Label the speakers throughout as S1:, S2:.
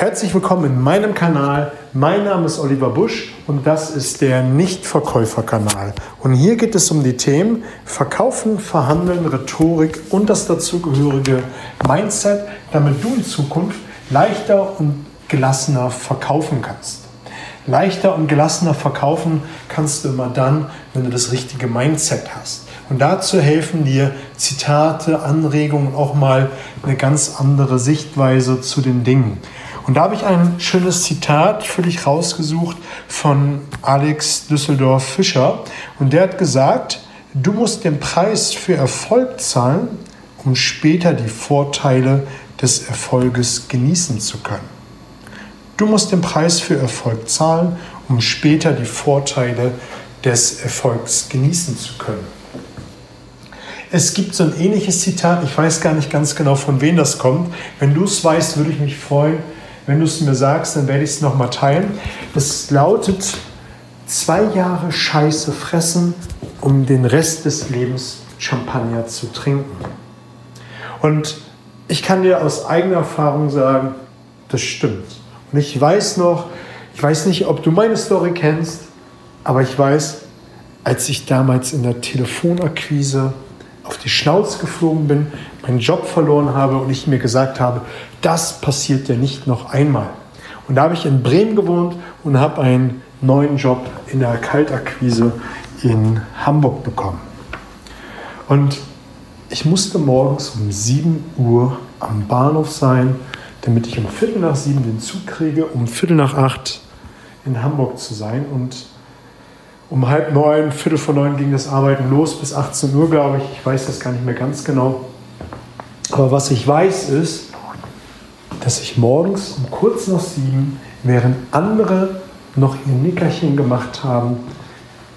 S1: Herzlich willkommen in meinem Kanal. Mein Name ist Oliver Busch und das ist der Nichtverkäufer-Kanal. Und hier geht es um die Themen Verkaufen, Verhandeln, Rhetorik und das dazugehörige Mindset, damit du in Zukunft leichter und gelassener verkaufen kannst. Leichter und gelassener verkaufen kannst du immer dann, wenn du das richtige Mindset hast. Und dazu helfen dir Zitate, Anregungen und auch mal eine ganz andere Sichtweise zu den Dingen. Und da habe ich ein schönes Zitat für dich rausgesucht von Alex Düsseldorf Fischer. Und der hat gesagt, du musst den Preis für Erfolg zahlen, um später die Vorteile des Erfolges genießen zu können. Du musst den Preis für Erfolg zahlen, um später die Vorteile des Erfolgs genießen zu können. Es gibt so ein ähnliches Zitat, ich weiß gar nicht ganz genau, von wem das kommt. Wenn du es weißt, würde ich mich freuen, wenn du es mir sagst, dann werde ich es nochmal teilen. Es lautet, zwei Jahre Scheiße fressen, um den Rest des Lebens Champagner zu trinken. Und ich kann dir aus eigener Erfahrung sagen, das stimmt. Und ich weiß noch, ich weiß nicht, ob du meine Story kennst, aber ich weiß, als ich damals in der Telefonakquise auf die Schnauze geflogen bin, meinen Job verloren habe und ich mir gesagt habe, das passiert ja nicht noch einmal. Und da habe ich in Bremen gewohnt und habe einen neuen Job in der Kaltakquise in Hamburg bekommen. Und ich musste morgens um 7 Uhr am Bahnhof sein, damit ich um Viertel nach sieben den Zug kriege, um Viertel nach acht in Hamburg zu sein. Und um halb neun, Viertel vor neun ging das Arbeiten los, bis 18 Uhr, glaube ich. Ich weiß das gar nicht mehr ganz genau. Aber was ich weiß ist, dass ich morgens um kurz nach sieben, während andere noch ihr Nickerchen gemacht haben,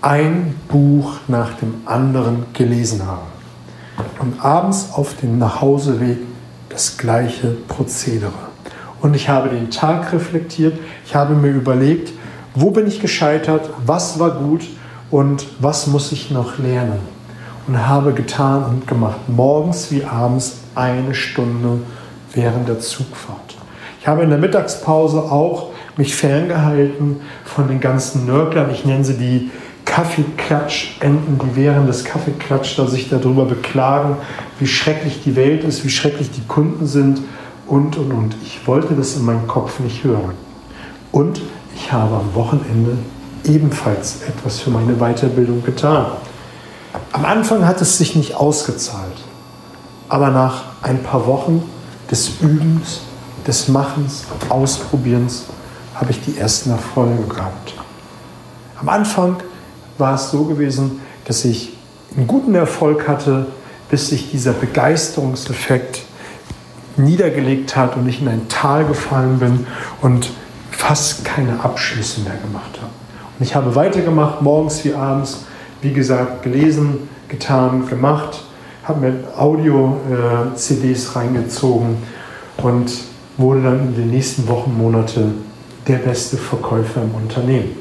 S1: ein Buch nach dem anderen gelesen habe. Und abends auf dem Nachhauseweg das gleiche Prozedere. Und ich habe den Tag reflektiert, ich habe mir überlegt, wo bin ich gescheitert, was war gut und was muss ich noch lernen. Und habe getan und gemacht, morgens wie abends eine Stunde während der Zugfahrt. Ich habe in der Mittagspause auch mich ferngehalten von den ganzen Nörglern. Ich nenne sie die Kaffeeklatsch-Enten, die während des Kaffeeklatsch da sich darüber beklagen, wie schrecklich die Welt ist, wie schrecklich die Kunden sind und, und, und. Ich wollte das in meinem Kopf nicht hören. Und ich habe am Wochenende ebenfalls etwas für meine Weiterbildung getan. Am Anfang hat es sich nicht ausgezahlt, aber nach ein paar Wochen des Übens, des Machens, Ausprobierens habe ich die ersten Erfolge gehabt. Am Anfang war es so gewesen, dass ich einen guten Erfolg hatte, bis sich dieser Begeisterungseffekt niedergelegt hat und ich in ein Tal gefallen bin und fast keine Abschlüsse mehr gemacht habe. Und ich habe weitergemacht, morgens wie abends, wie gesagt, gelesen, getan, gemacht, habe mir Audio-CDs äh, reingezogen und wurde dann in den nächsten Wochen, Monate der beste Verkäufer im Unternehmen.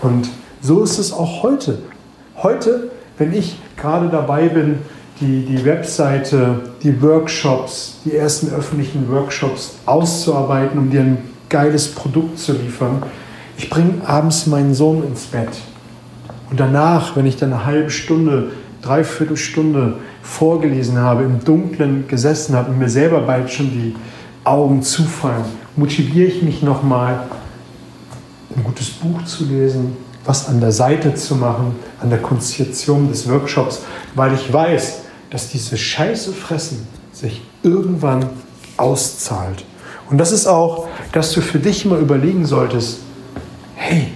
S1: Und so ist es auch heute. Heute, wenn ich gerade dabei bin, die, die Webseite, die Workshops, die ersten öffentlichen Workshops auszuarbeiten, um dir ein geiles Produkt zu liefern. Ich bringe abends meinen Sohn ins Bett. Und danach, wenn ich dann eine halbe Stunde, dreiviertel Stunde vorgelesen habe, im Dunklen gesessen habe und mir selber bald schon die Augen zufallen, motiviere ich mich nochmal, ein gutes Buch zu lesen, was an der Seite zu machen, an der Konzeption des Workshops, weil ich weiß, dass diese Scheiße fressen sich irgendwann auszahlt. Und das ist auch, dass du für dich mal überlegen solltest, hey,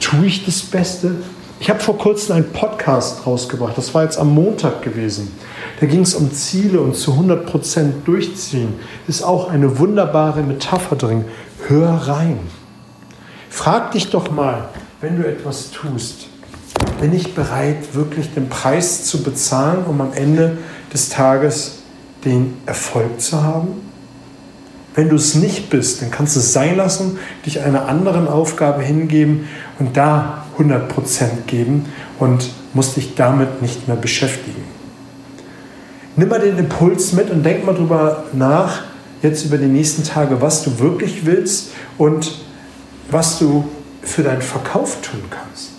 S1: tue ich das Beste? Ich habe vor kurzem einen Podcast rausgebracht, das war jetzt am Montag gewesen. Da ging es um Ziele und zu 100% durchziehen. Ist auch eine wunderbare Metapher drin. Hör rein. Frag dich doch mal, wenn du etwas tust, bin ich bereit, wirklich den Preis zu bezahlen, um am Ende des Tages den Erfolg zu haben? Wenn du es nicht bist, dann kannst du es sein lassen, dich einer anderen Aufgabe hingeben und da 100% geben und musst dich damit nicht mehr beschäftigen. Nimm mal den Impuls mit und denk mal drüber nach, jetzt über die nächsten Tage, was du wirklich willst und was du für deinen Verkauf tun kannst.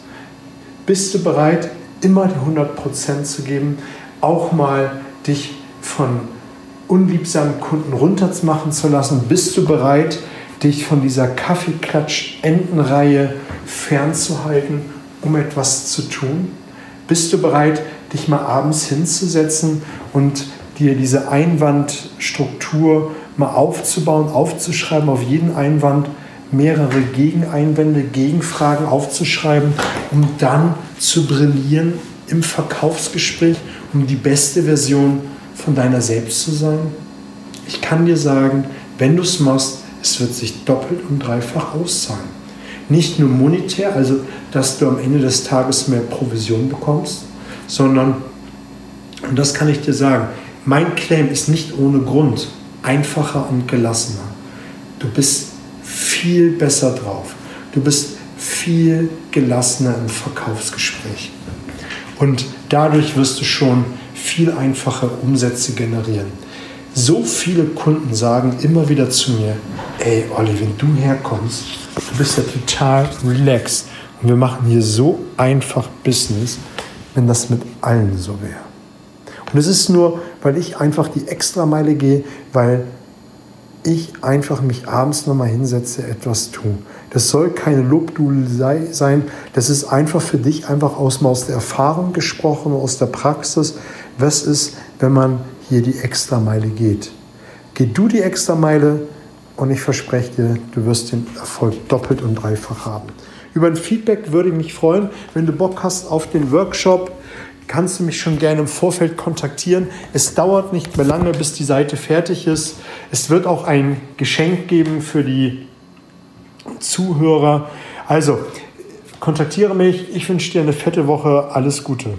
S1: Bist du bereit, immer die 100% zu geben, auch mal dich von unliebsamen Kunden runtermachen zu lassen? Bist du bereit, dich von dieser Kaffeeklatsch-Entenreihe fernzuhalten, um etwas zu tun? Bist du bereit, dich mal abends hinzusetzen und dir diese Einwandstruktur mal aufzubauen, aufzuschreiben, auf jeden Einwand mehrere Gegeneinwände, Gegenfragen aufzuschreiben, um dann zu brillieren im Verkaufsgespräch, um die beste Version von deiner selbst zu sein? Ich kann dir sagen, wenn du es machst, es wird sich doppelt und dreifach auszahlen. Nicht nur monetär, also dass du am Ende des Tages mehr Provision bekommst, sondern, und das kann ich dir sagen, mein Claim ist nicht ohne Grund einfacher und gelassener. Du bist viel besser drauf. Du bist viel gelassener im Verkaufsgespräch. Und dadurch wirst du schon viel einfacher Umsätze generieren. So viele Kunden sagen immer wieder zu mir, ey Olli, wenn du herkommst, du bist ja total relaxed und wir machen hier so einfach Business, wenn das mit allen so wäre. Und es ist nur, weil ich einfach die Extrameile gehe, weil ich einfach mich abends nochmal hinsetze, etwas tue. Das soll keine Lobdudel sein, das ist einfach für dich einfach aus, aus der Erfahrung gesprochen, aus der Praxis. Was ist, wenn man hier die Extrameile geht? Geh du die Extrameile und ich verspreche dir, du wirst den Erfolg doppelt und dreifach haben. Über ein Feedback würde ich mich freuen, wenn du Bock hast auf den Workshop kannst du mich schon gerne im Vorfeld kontaktieren. Es dauert nicht mehr lange, bis die Seite fertig ist. Es wird auch ein Geschenk geben für die Zuhörer. Also, kontaktiere mich. Ich wünsche dir eine fette Woche. Alles Gute.